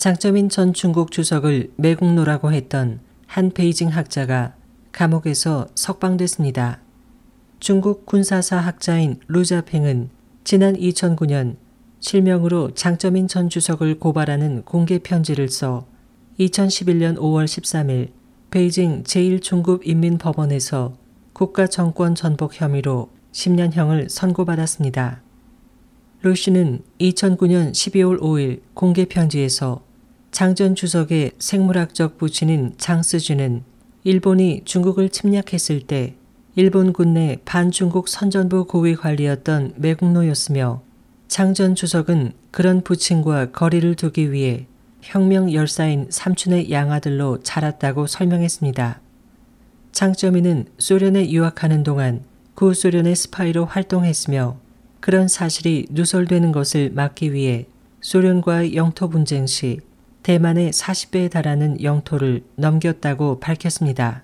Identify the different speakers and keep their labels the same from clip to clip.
Speaker 1: 장점인 전 중국 주석을 매국노라고 했던 한 베이징 학자가 감옥에서 석방됐습니다. 중국 군사사 학자인 루자팽은 지난 2009년 실명으로 장점인 전 주석을 고발하는 공개 편지를 써 2011년 5월 13일 베이징 제1중급인민법원에서 국가 정권 전복 혐의로 10년형을 선고받았습니다. 루 씨는 2009년 12월 5일 공개 편지에서 장전 주석의 생물학적 부친인 장스주는 일본이 중국을 침략했을 때 일본군 내 반중국 선전부 고위 관리였던 매국노였으며 장전 주석은 그런 부친과 거리를 두기 위해 혁명 열사인 삼촌의 양아들로 자랐다고 설명했습니다. 장점이는 소련에 유학하는 동안 구소련의 스파이로 활동했으며 그런 사실이 누설되는 것을 막기 위해 소련과의 영토 분쟁 시 대만의 40배에 달하는 영토를 넘겼다고 밝혔습니다.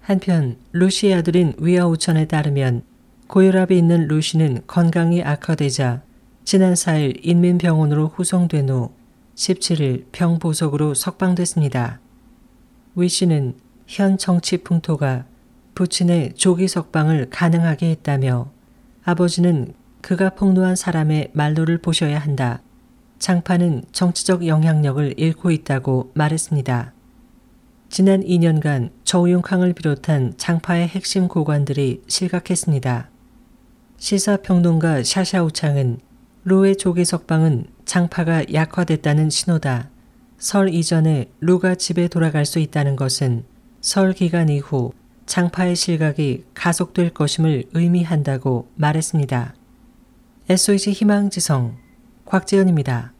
Speaker 1: 한편 루시의 아들인 위아우천에 따르면 고혈압이 있는 루시는 건강이 악화되자 지난 4일 인민병원으로 후송된 후 17일 병보석으로 석방됐습니다. 위 씨는 현 정치 풍토가 부친의 조기 석방을 가능하게 했다며 아버지는 그가 폭로한 사람의 말로를 보셔야 한다. 장파는 정치적 영향력을 잃고 있다고 말했습니다. 지난 2년간 저우융캉을 비롯한 장파의 핵심 고관들이 실각했습니다. 시사평론가 샤샤우창은 루의 조기 석방은 장파가 약화됐다는 신호다. 설 이전에 루가 집에 돌아갈 수 있다는 것은 설 기간 이후 장파의 실각이 가속될 것임을 의미한다고 말했습니다. SOH 희망지성 곽재현입니다.